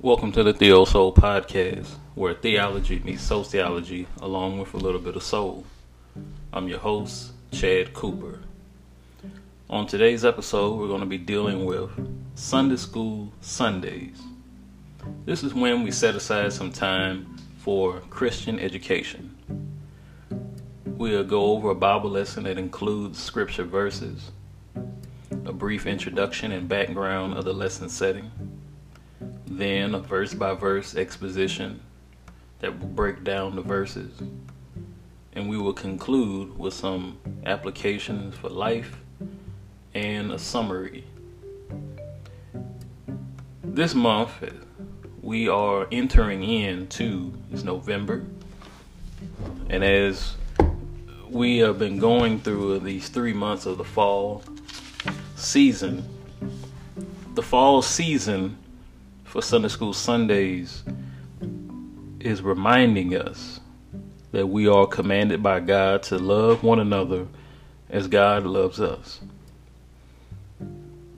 Welcome to the Theo Soul Podcast, where theology meets sociology along with a little bit of soul. I'm your host, Chad Cooper. On today's episode, we're going to be dealing with Sunday School Sundays. This is when we set aside some time for Christian education. We'll go over a Bible lesson that includes scripture verses, a brief introduction and background of the lesson setting then a verse by verse exposition that will break down the verses. And we will conclude with some applications for life and a summary. This month, we are entering into is November, and as we have been going through these three months of the fall season, the fall season for Sunday School Sundays is reminding us that we are commanded by God to love one another as God loves us.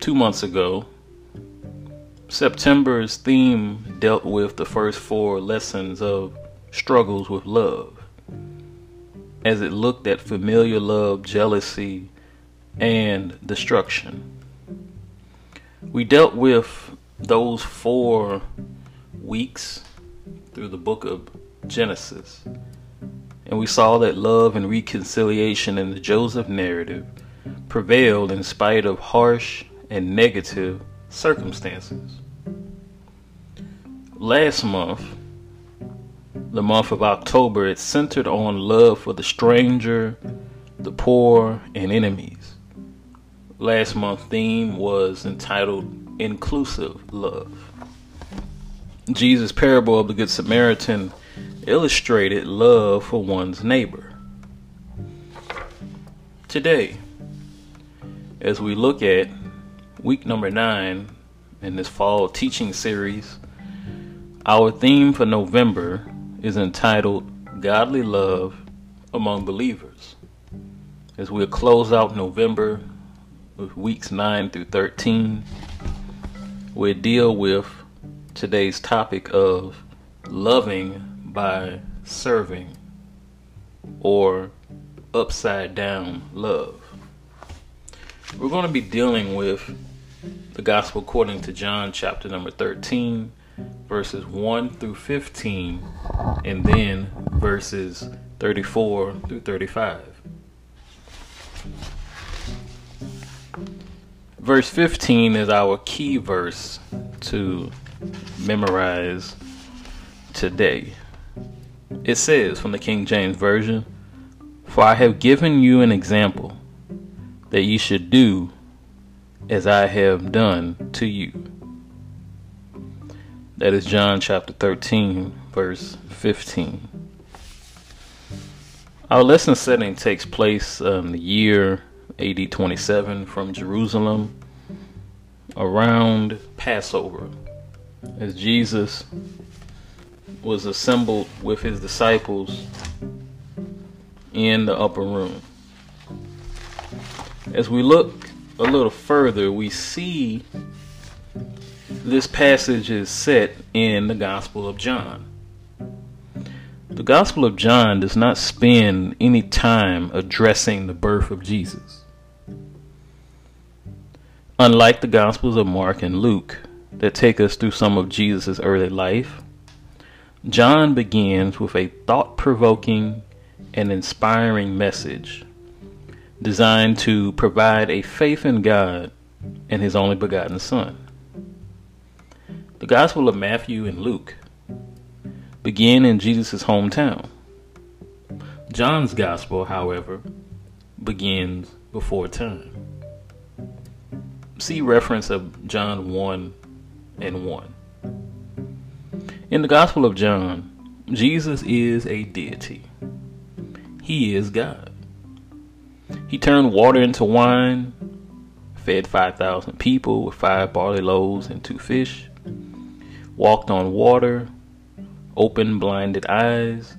Two months ago, September's theme dealt with the first four lessons of struggles with love, as it looked at familiar love, jealousy, and destruction. We dealt with those four weeks through the book of Genesis. And we saw that love and reconciliation in the Joseph narrative prevailed in spite of harsh and negative circumstances. Last month, the month of October, it centered on love for the stranger, the poor, and enemies. Last month's theme was entitled inclusive love. Jesus' parable of the Good Samaritan illustrated love for one's neighbor. Today, as we look at week number nine in this fall teaching series, our theme for November is entitled Godly Love Among Believers. As we'll close out November with weeks 9 through 13, we deal with today's topic of loving by serving or upside down love. We're going to be dealing with the gospel according to John chapter number 13 verses 1 through 15 and then verses 34 through 35. Verse 15 is our key verse to memorize today. It says from the King James Version, For I have given you an example that ye should do as I have done to you. That is John chapter 13, verse 15. Our lesson setting takes place um, the year AD 27 from Jerusalem around Passover as Jesus was assembled with his disciples in the upper room. As we look a little further, we see this passage is set in the Gospel of John. The Gospel of John does not spend any time addressing the birth of Jesus. Unlike the Gospels of Mark and Luke that take us through some of Jesus' early life, John begins with a thought provoking and inspiring message designed to provide a faith in God and His only begotten Son. The Gospel of Matthew and Luke begin in Jesus' hometown. John's Gospel, however, begins before time see reference of John 1 and 1. In the Gospel of John, Jesus is a deity. He is God. He turned water into wine, fed 5,000 people with five barley loaves and two fish, walked on water, opened blinded eyes,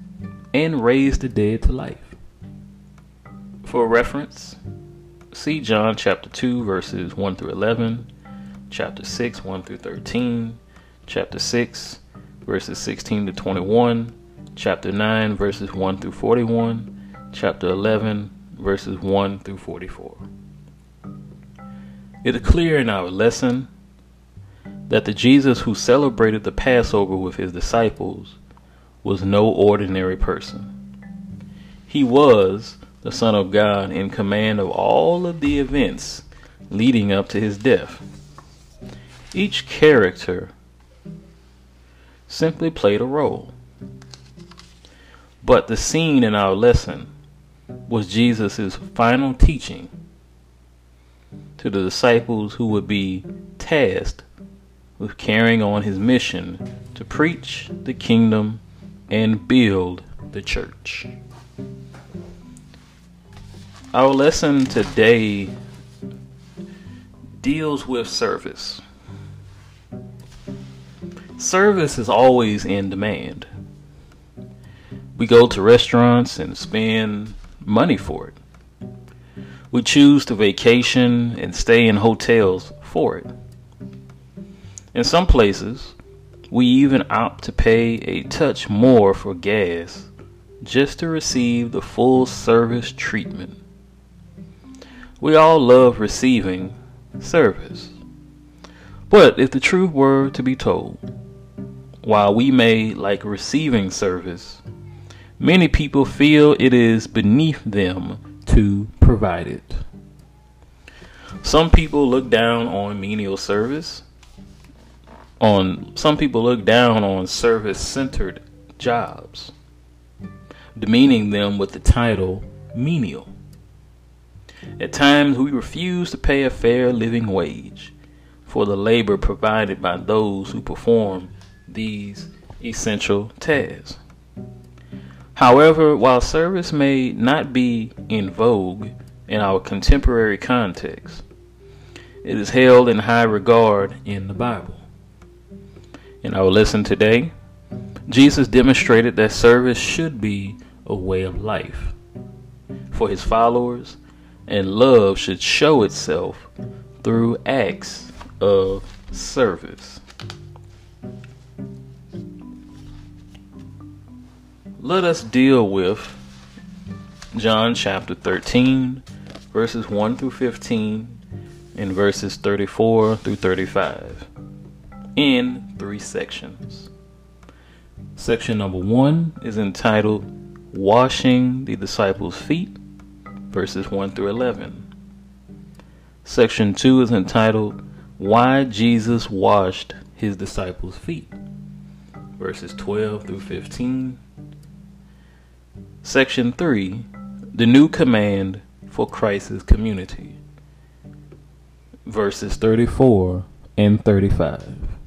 and raised the dead to life. For reference, See John chapter 2, verses 1 through 11, chapter 6, 1 through 13, chapter 6, verses 16 to 21, chapter 9, verses 1 through 41, chapter 11, verses 1 through 44. It is clear in our lesson that the Jesus who celebrated the Passover with his disciples was no ordinary person. He was the Son of God in command of all of the events leading up to his death. Each character simply played a role. But the scene in our lesson was Jesus' final teaching to the disciples who would be tasked with carrying on his mission to preach the kingdom and build the church. Our lesson today deals with service. Service is always in demand. We go to restaurants and spend money for it. We choose to vacation and stay in hotels for it. In some places, we even opt to pay a touch more for gas just to receive the full service treatment. We all love receiving service. But if the truth were to be told, while we may like receiving service, many people feel it is beneath them to provide it. Some people look down on menial service. On some people look down on service-centered jobs, demeaning them with the title menial. At times, we refuse to pay a fair living wage for the labor provided by those who perform these essential tasks. However, while service may not be in vogue in our contemporary context, it is held in high regard in the Bible. In our lesson today, Jesus demonstrated that service should be a way of life for his followers and love should show itself through acts of service. Let us deal with John chapter 13, verses 1 through 15, and verses 34 through 35 in three sections. Section number one is entitled Washing the Disciples' Feet verses 1 through 11. Section 2 is entitled Why Jesus Washed His Disciples' Feet, verses 12 through 15. Section 3 The New Command for Christ's Community, verses 34 and 35.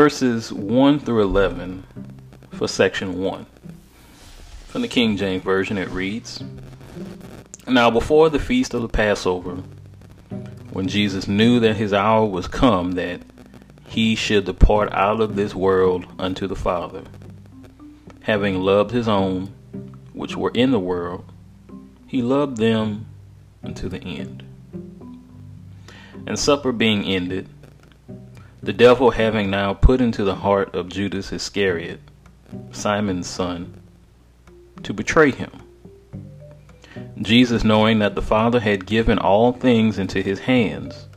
Verses 1 through 11 for section 1. From the King James Version, it reads Now, before the feast of the Passover, when Jesus knew that his hour was come that he should depart out of this world unto the Father, having loved his own which were in the world, he loved them unto the end. And supper being ended, the devil having now put into the heart of Judas Iscariot, Simon's son, to betray him. Jesus, knowing that the Father had given all things into his hands,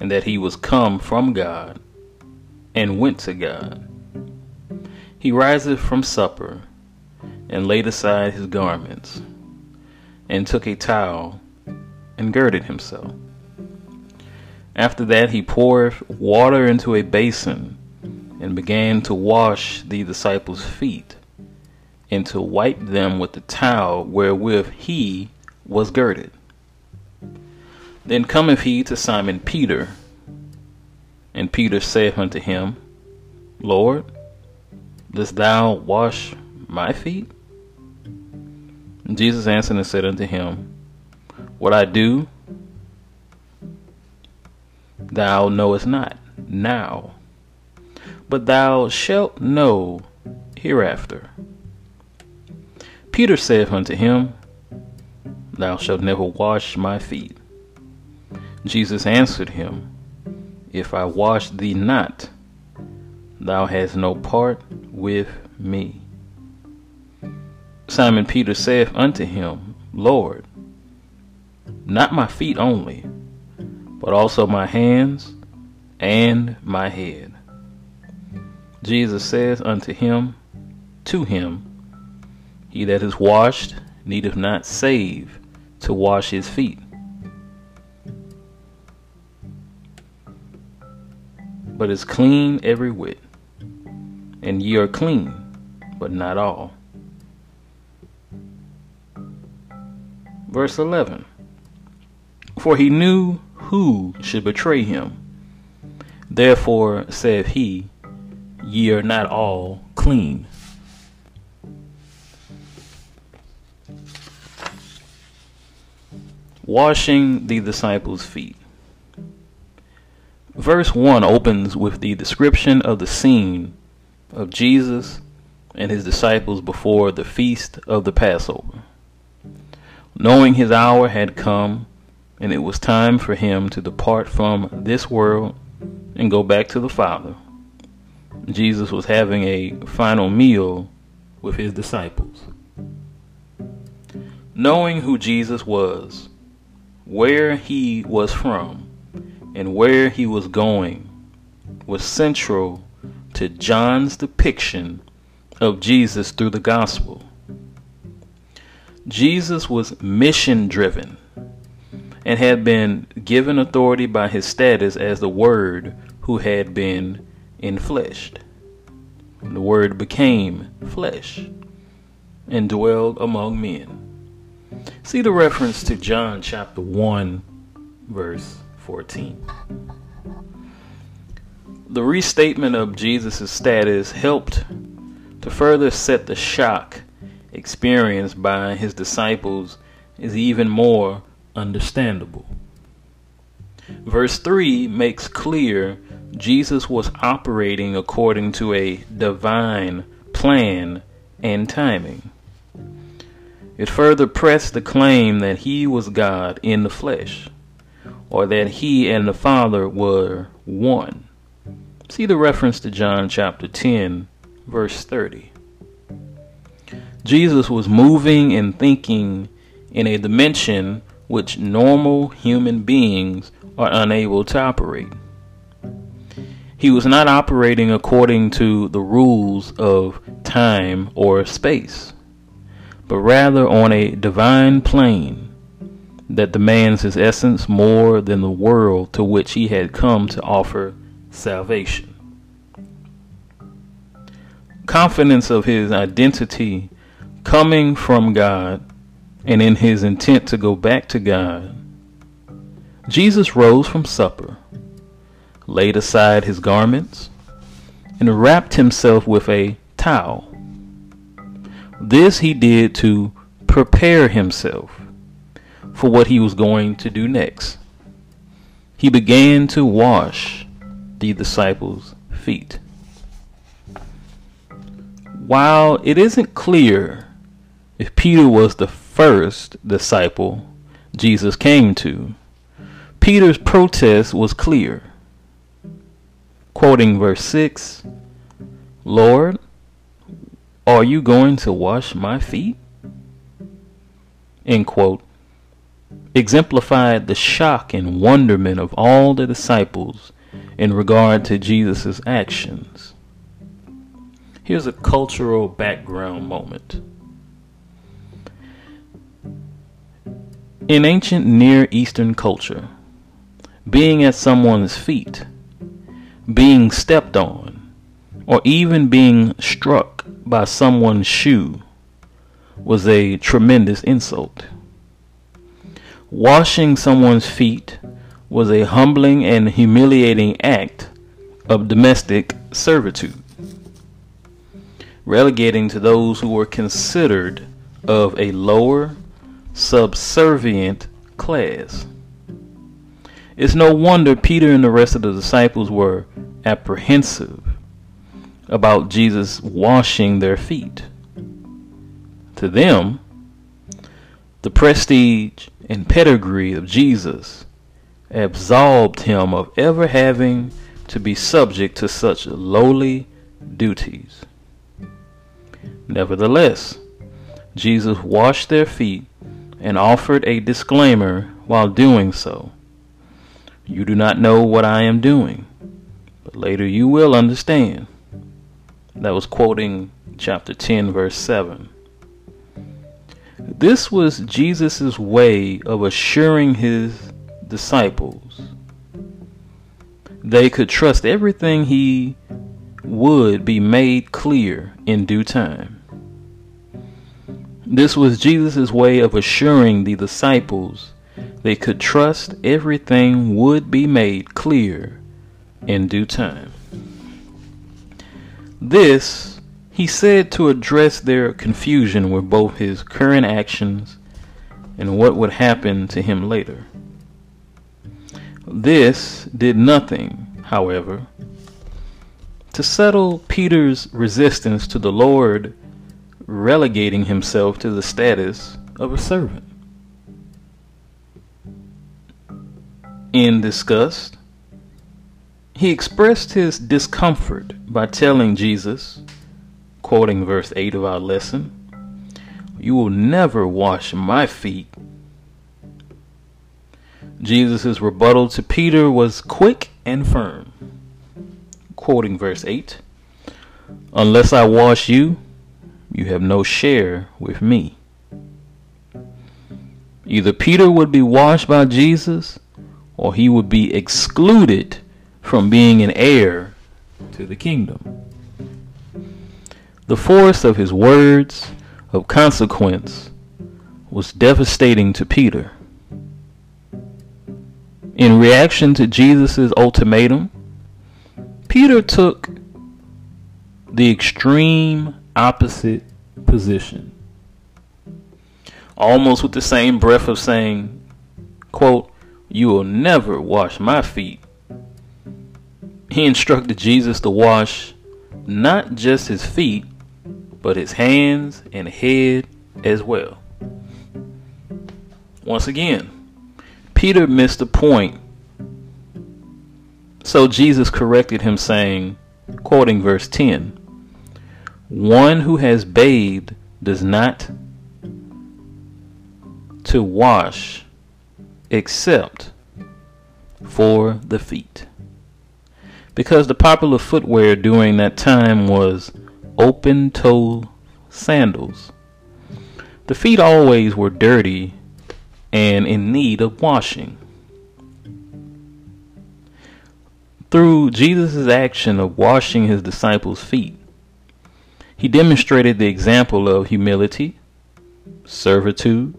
and that he was come from God, and went to God, he riseth from supper, and laid aside his garments, and took a towel, and girded himself. After that, he poured water into a basin and began to wash the disciples' feet and to wipe them with the towel wherewith he was girded. Then cometh he to Simon Peter, and Peter saith unto him, Lord, dost thou wash my feet? And Jesus answered and said unto him, What I do, thou knowest not now, but thou shalt know hereafter. Peter saith unto him, Thou shalt never wash my feet. Jesus answered him, If I wash thee not, thou hast no part with me. Simon Peter saith unto him, Lord, not my feet only, but also my hands and my head. Jesus says unto him, to him, He that is washed needeth not save to wash his feet, but is clean every whit. And ye are clean, but not all. Verse 11 For he knew who should betray him. Therefore saith he, Ye are not all clean. Washing the disciples' feet. Verse 1 opens with the description of the scene of Jesus and his disciples before the feast of the Passover. Knowing his hour had come and it was time for him to depart from this world and go back to the Father, Jesus was having a final meal with his disciples. Knowing who Jesus was, where he was from, and where he was going was central to John's depiction of Jesus through the gospel. Jesus was mission driven and had been given authority by his status as the Word who had been enfleshed. The Word became flesh and dwelled among men. See the reference to John chapter 1, verse 14. The restatement of Jesus' status helped to further set the shock experienced by his disciples is even more understandable. Verse 3 makes clear Jesus was operating according to a divine plan and timing. It further pressed the claim that he was God in the flesh or that he and the Father were one. See the reference to John chapter 10, verse 30. Jesus was moving and thinking in a dimension which normal human beings are unable to operate. He was not operating according to the rules of time or space, but rather on a divine plane that demands his essence more than the world to which he had come to offer salvation. Confidence of his identity coming from God and in his intent to go back to God, Jesus rose from supper, laid aside his garments, and wrapped himself with a towel. This he did to prepare himself for what he was going to do next. He began to wash the disciples' feet. While it isn't clear if Peter was the first disciple Jesus came to, Peter's protest was clear. Quoting verse 6 Lord, are you going to wash my feet? End quote exemplified the shock and wonderment of all the disciples in regard to Jesus' actions. Here's a cultural background moment. In ancient Near Eastern culture, being at someone's feet, being stepped on, or even being struck by someone's shoe was a tremendous insult. Washing someone's feet was a humbling and humiliating act of domestic servitude, relegating to those who were considered of a lower, subservient class. It's no wonder Peter and the rest of the disciples were apprehensive about Jesus washing their feet. To them, the prestige and pedigree of Jesus absolved him of ever having to be subject to such lowly duties. Nevertheless, Jesus washed their feet and offered a disclaimer while doing so. You do not know what I am doing, but later you will understand. That was quoting chapter 10, verse 7. This was Jesus' way of assuring his disciples they could trust everything he would be made clear in due time. This was Jesus' way of assuring the disciples they could trust everything would be made clear in due time. This he said to address their confusion with both his current actions and what would happen to him later. This did nothing, however, to settle Peter's resistance to the Lord relegating himself to the status of a servant. In disgust, he expressed his discomfort by telling Jesus, quoting verse 8 of our lesson, You will never wash my feet. Jesus' rebuttal to Peter was quick and firm, quoting verse 8 Unless I wash you, you have no share with me. Either Peter would be washed by Jesus or he would be excluded from being an heir to the kingdom. The force of his words of consequence was devastating to Peter. In reaction to Jesus' ultimatum, Peter took the extreme opposite position. Almost with the same breath of saying, quote, You will never wash my feet. He instructed Jesus to wash not just his feet, but his hands and head as well. Once again, Peter missed the point. So Jesus corrected him, saying, quoting verse 10 One who has bathed does not to wash except for the feet. Because the popular footwear during that time was open toe sandals. The feet always were dirty and in need of washing. Through Jesus' action of washing his disciples' feet, he demonstrated the example of humility, servitude,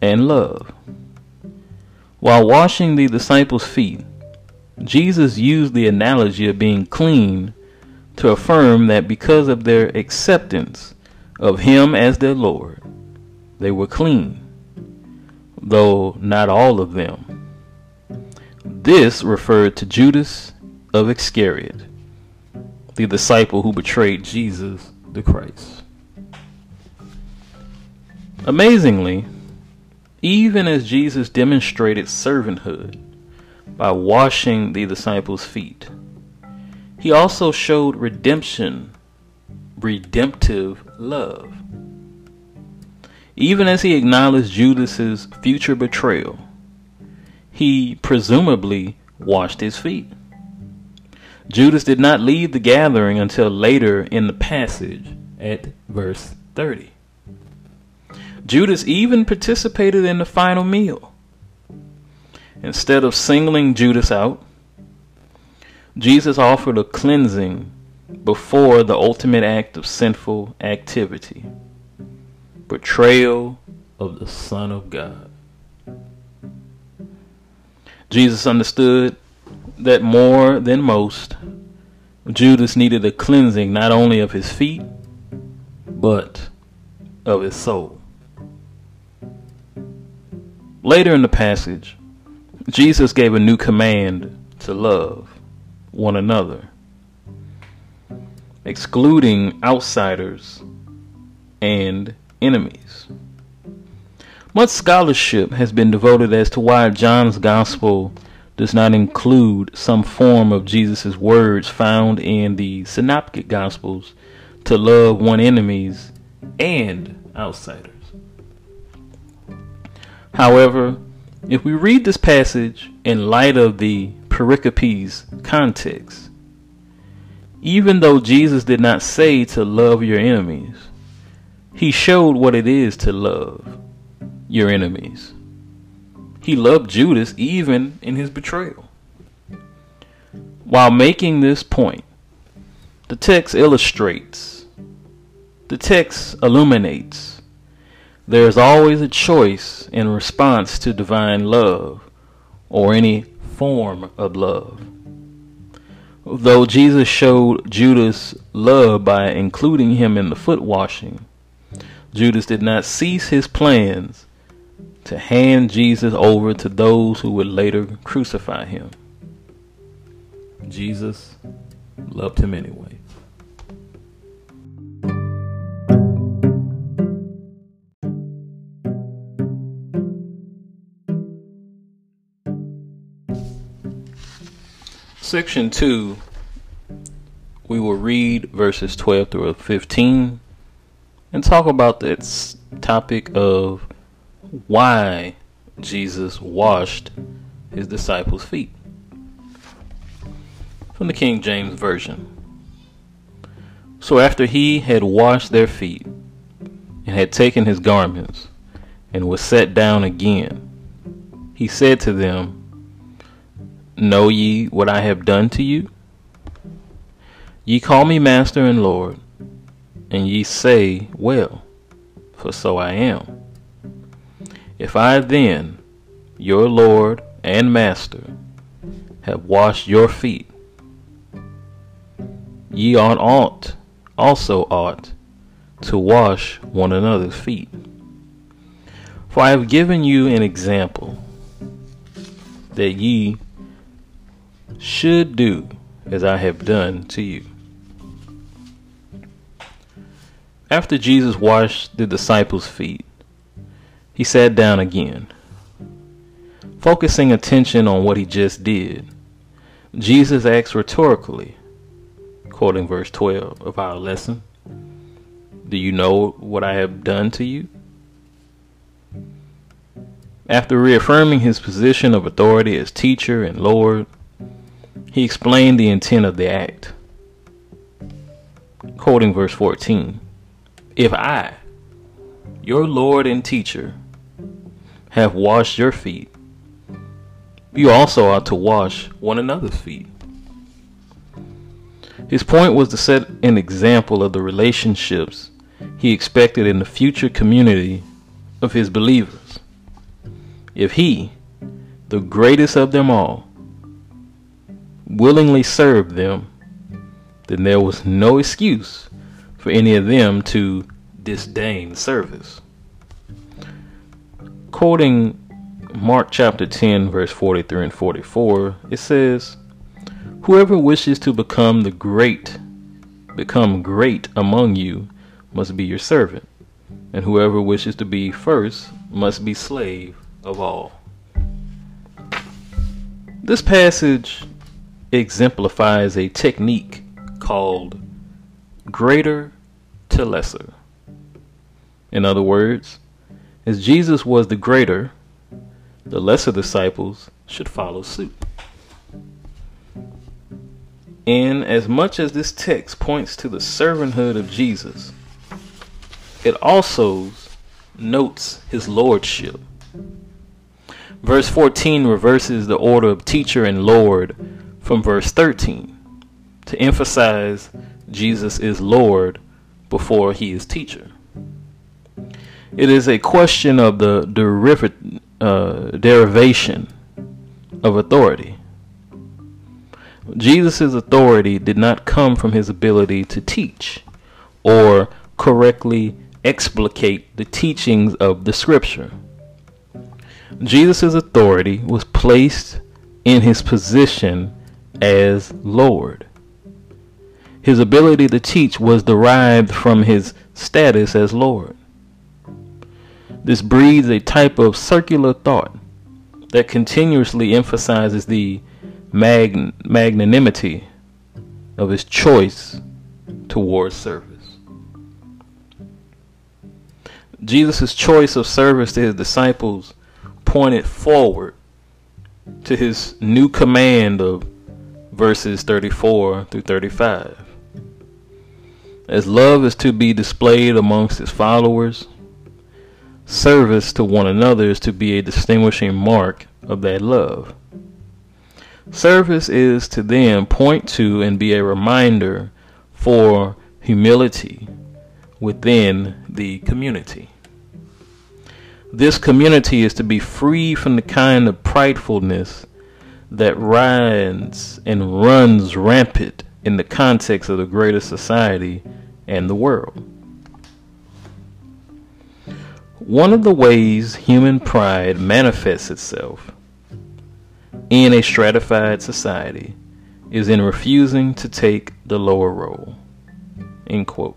and love. While washing the disciples' feet, Jesus used the analogy of being clean to affirm that because of their acceptance of Him as their Lord, they were clean, though not all of them. This referred to Judas of Iscariot, the disciple who betrayed Jesus the Christ. Amazingly, even as Jesus demonstrated servanthood by washing the disciples' feet, he also showed redemption, redemptive love. Even as he acknowledged Judas's future betrayal, he presumably washed his feet. Judas did not leave the gathering until later in the passage at verse 30. Judas even participated in the final meal. Instead of singling Judas out, Jesus offered a cleansing before the ultimate act of sinful activity betrayal of the Son of God. Jesus understood that more than most, Judas needed a cleansing not only of his feet, but of his soul. Later in the passage, Jesus gave a new command to love one another. excluding outsiders and enemies. Much scholarship has been devoted as to why John's Gospel does not include some form of Jesus' words found in the Synoptic Gospels to love one enemies and outsiders. However, if we read this passage in light of the pericope's context, even though Jesus did not say to love your enemies, he showed what it is to love your enemies. He loved Judas even in his betrayal. While making this point, the text illustrates, the text illuminates, there is always a choice in response to divine love or any form of love. Though Jesus showed Judas love by including him in the foot washing, Judas did not cease his plans to hand Jesus over to those who would later crucify him. Jesus loved him anyway. Section 2, we will read verses 12 through 15 and talk about this topic of why Jesus washed his disciples' feet. From the King James Version. So after he had washed their feet, and had taken his garments, and was set down again, he said to them, Know ye what I have done to you? Ye call me Master and Lord, and ye say, Well, for so I am. If I then, your Lord and Master, have washed your feet, ye ought, ought also ought to wash one another's feet. For I have given you an example that ye should do as I have done to you. After Jesus washed the disciples' feet, he sat down again. Focusing attention on what he just did, Jesus asked rhetorically, quoting verse 12 of our lesson, Do you know what I have done to you? After reaffirming his position of authority as teacher and Lord, he explained the intent of the act. Quoting verse 14 If I, your Lord and teacher, have washed your feet, you also ought to wash one another's feet. His point was to set an example of the relationships he expected in the future community of his believers. If he, the greatest of them all, willingly served them, then there was no excuse for any of them to disdain service quoting Mark chapter 10, verse 43 and 44, it says, Whoever wishes to become the great, become great among you, must be your servant, and whoever wishes to be first must be slave of all. This passage exemplifies a technique called greater to lesser. In other words, as Jesus was the greater, the lesser disciples should follow suit. And as much as this text points to the servanthood of Jesus, it also notes his lordship. Verse 14 reverses the order of teacher and Lord from verse 13 to emphasize Jesus is Lord before he is teacher. It is a question of the deriv- uh, derivation of authority. Jesus' authority did not come from his ability to teach or correctly explicate the teachings of the scripture. Jesus' authority was placed in his position as Lord. his ability to teach was derived from his status as Lord. This breeds a type of circular thought that continuously emphasizes the magn- magnanimity of his choice towards service. Jesus' choice of service to his disciples pointed forward to his new command of verses 34 through 35. As love is to be displayed amongst his followers, service to one another is to be a distinguishing mark of that love. Service is to them point to and be a reminder for humility within the community. This community is to be free from the kind of pridefulness that rides and runs rampant in the context of the greater society and the world. One of the ways human pride manifests itself in a stratified society is in refusing to take the lower role. End quote.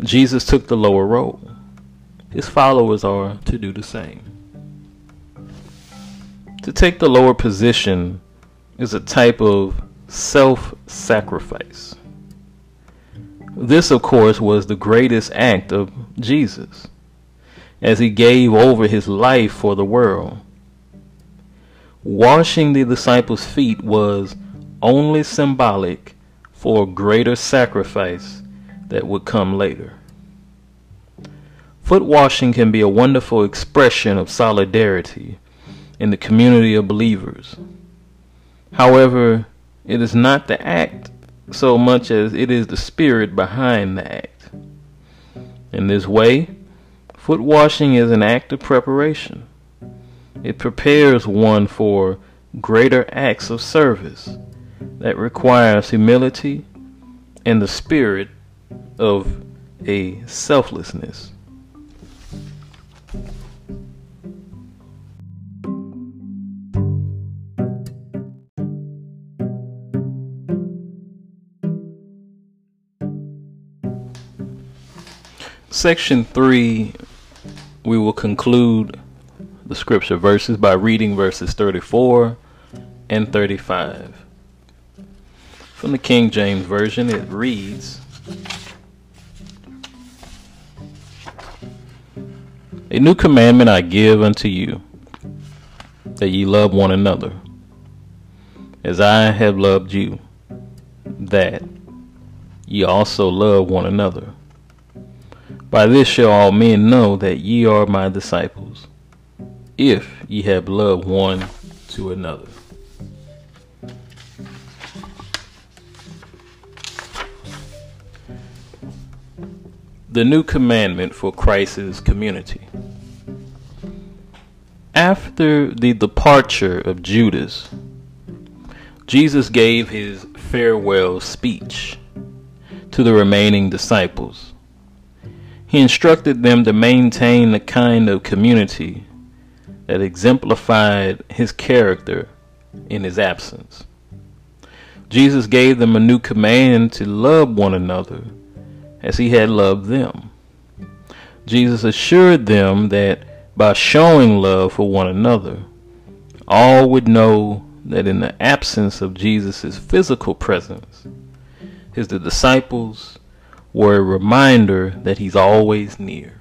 Jesus took the lower role. His followers are to do the same. To take the lower position is a type of self sacrifice. This, of course, was the greatest act of Jesus as he gave over his life for the world. Washing the disciples' feet was only symbolic for a greater sacrifice that would come later. Foot washing can be a wonderful expression of solidarity in the community of believers. However, it is not the act so much as it is the spirit behind the act. In this way, foot washing is an act of preparation. It prepares one for greater acts of service that requires humility and the spirit of a selflessness. Section 3, we will conclude the scripture verses by reading verses 34 and 35. From the King James Version, it reads A new commandment I give unto you, that ye love one another, as I have loved you, that ye also love one another. By this shall all men know that ye are my disciples, if ye have love one to another. The new commandment for Christ's community. After the departure of Judas, Jesus gave his farewell speech to the remaining disciples he instructed them to maintain the kind of community that exemplified his character in his absence. Jesus gave them a new command to love one another as he had loved them. Jesus assured them that by showing love for one another, all would know that in the absence of Jesus' physical presence, his the disciples were a reminder that He's always near.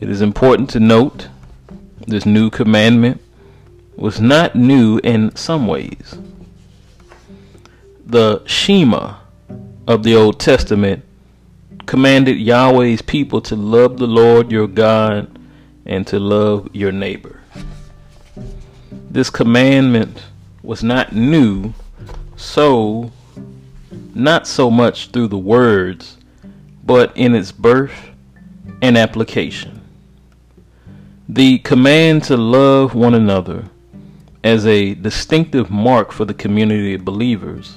It is important to note this new commandment was not new in some ways. The Shema of the Old Testament commanded Yahweh's people to love the Lord your God and to love your neighbor. This commandment was not new, so not so much through the words, but in its birth and application. The command to love one another as a distinctive mark for the community of believers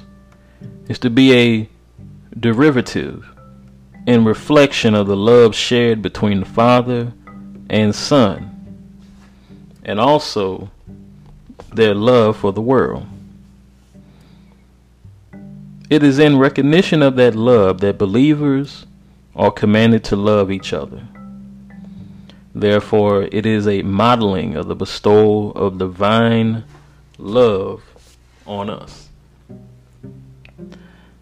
is to be a derivative and reflection of the love shared between the Father and Son, and also their love for the world. It is in recognition of that love that believers are commanded to love each other. Therefore, it is a modeling of the bestowal of divine love on us.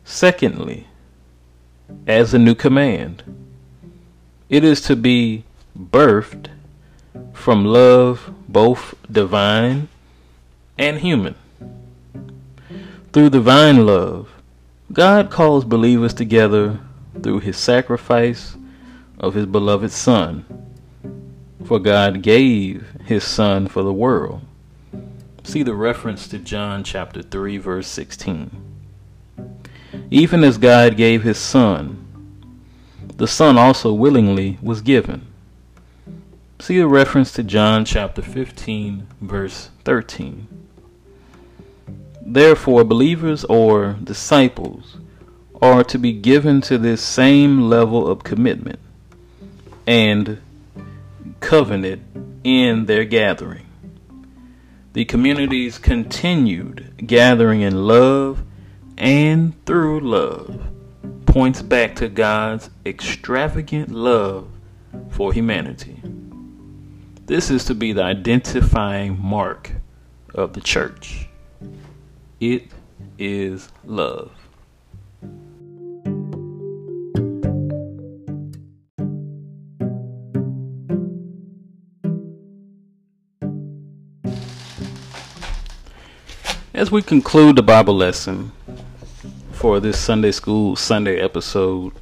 Secondly, as a new command, it is to be birthed from love, both divine and human. Through divine love, God calls believers together through his sacrifice of his beloved Son. For God gave his Son for the world. See the reference to John chapter 3, verse 16. Even as God gave his Son, the Son also willingly was given. See the reference to John chapter 15, verse 13. Therefore, believers or disciples are to be given to this same level of commitment and covenant in their gathering. The community's continued gathering in love and through love points back to God's extravagant love for humanity. This is to be the identifying mark of the church. It is love. As we conclude the Bible lesson, for this Sunday School Sunday episode,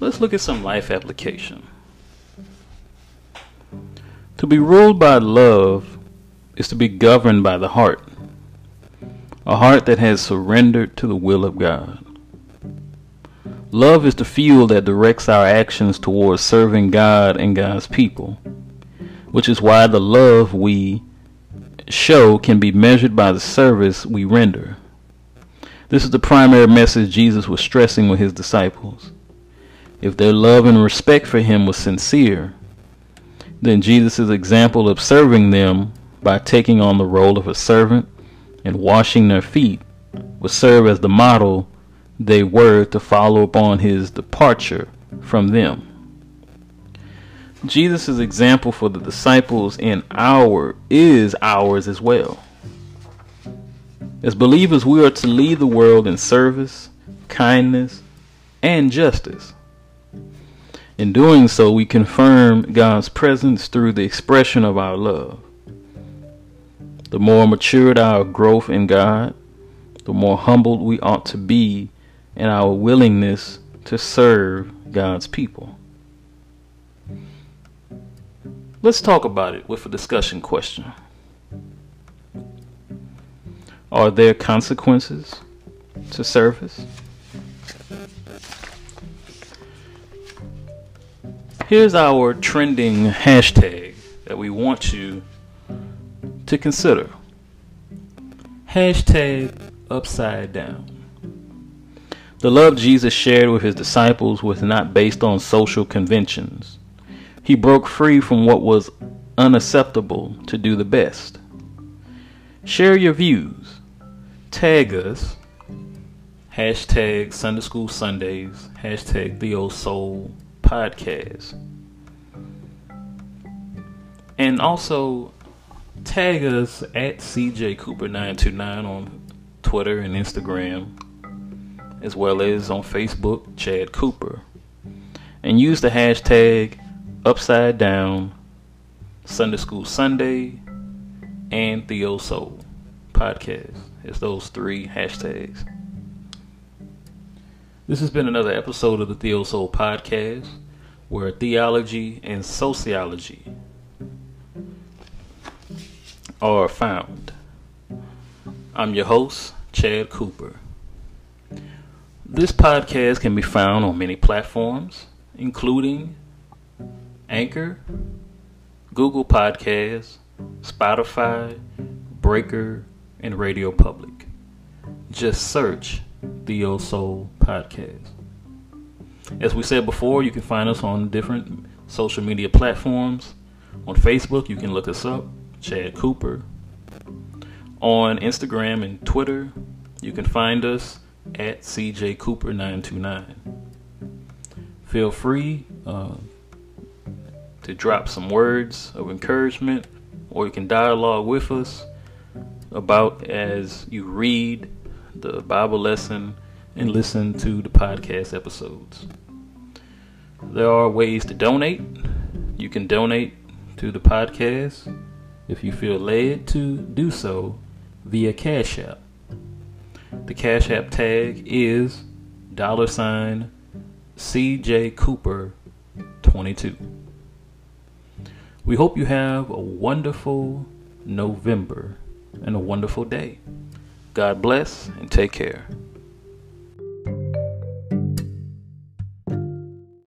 let's look at some life application. To be ruled by love is to be governed by the heart, a heart that has surrendered to the will of God. Love is the fuel that directs our actions towards serving God and God's people, which is why the love we show can be measured by the service we render. This is the primary message Jesus was stressing with his disciples. If their love and respect for him was sincere, then Jesus' example of serving them by taking on the role of a servant and washing their feet would serve as the model they were to follow upon his departure from them. Jesus' example for the disciples in our is ours as well. As believers, we are to lead the world in service, kindness, and justice. In doing so, we confirm God's presence through the expression of our love. The more matured our growth in God, the more humbled we ought to be in our willingness to serve God's people. Let's talk about it with a discussion question. Are there consequences to service? Here's our trending hashtag that we want you to consider. Hashtag upside down. The love Jesus shared with his disciples was not based on social conventions. He broke free from what was unacceptable to do the best. Share your views tag us. Hashtag Sunday School Sundays. Hashtag Theo Soul Podcast. And also tag us at CJ Cooper929 on Twitter and Instagram, as well as on Facebook, Chad Cooper. And use the hashtag Upside Down Sunday School Sunday and Theo Soul Podcast. It's those three hashtags. This has been another episode of the Theo Soul Podcast, where theology and sociology are found. I'm your host, Chad Cooper. This podcast can be found on many platforms, including Anchor, Google Podcasts, Spotify, Breaker, and Radio Public. Just search the Theo Soul Podcast. As we said before, you can find us on different social media platforms. On Facebook, you can look us up, Chad Cooper. On Instagram and Twitter, you can find us at CJ Cooper 929. Feel free uh, to drop some words of encouragement, or you can dialogue with us about as you read the Bible lesson and listen to the podcast episodes. There are ways to donate. You can donate to the podcast if you feel led to do so via Cash App. The Cash App tag is dollar sign CJ Cooper 22. We hope you have a wonderful November and a wonderful day. God bless and take care.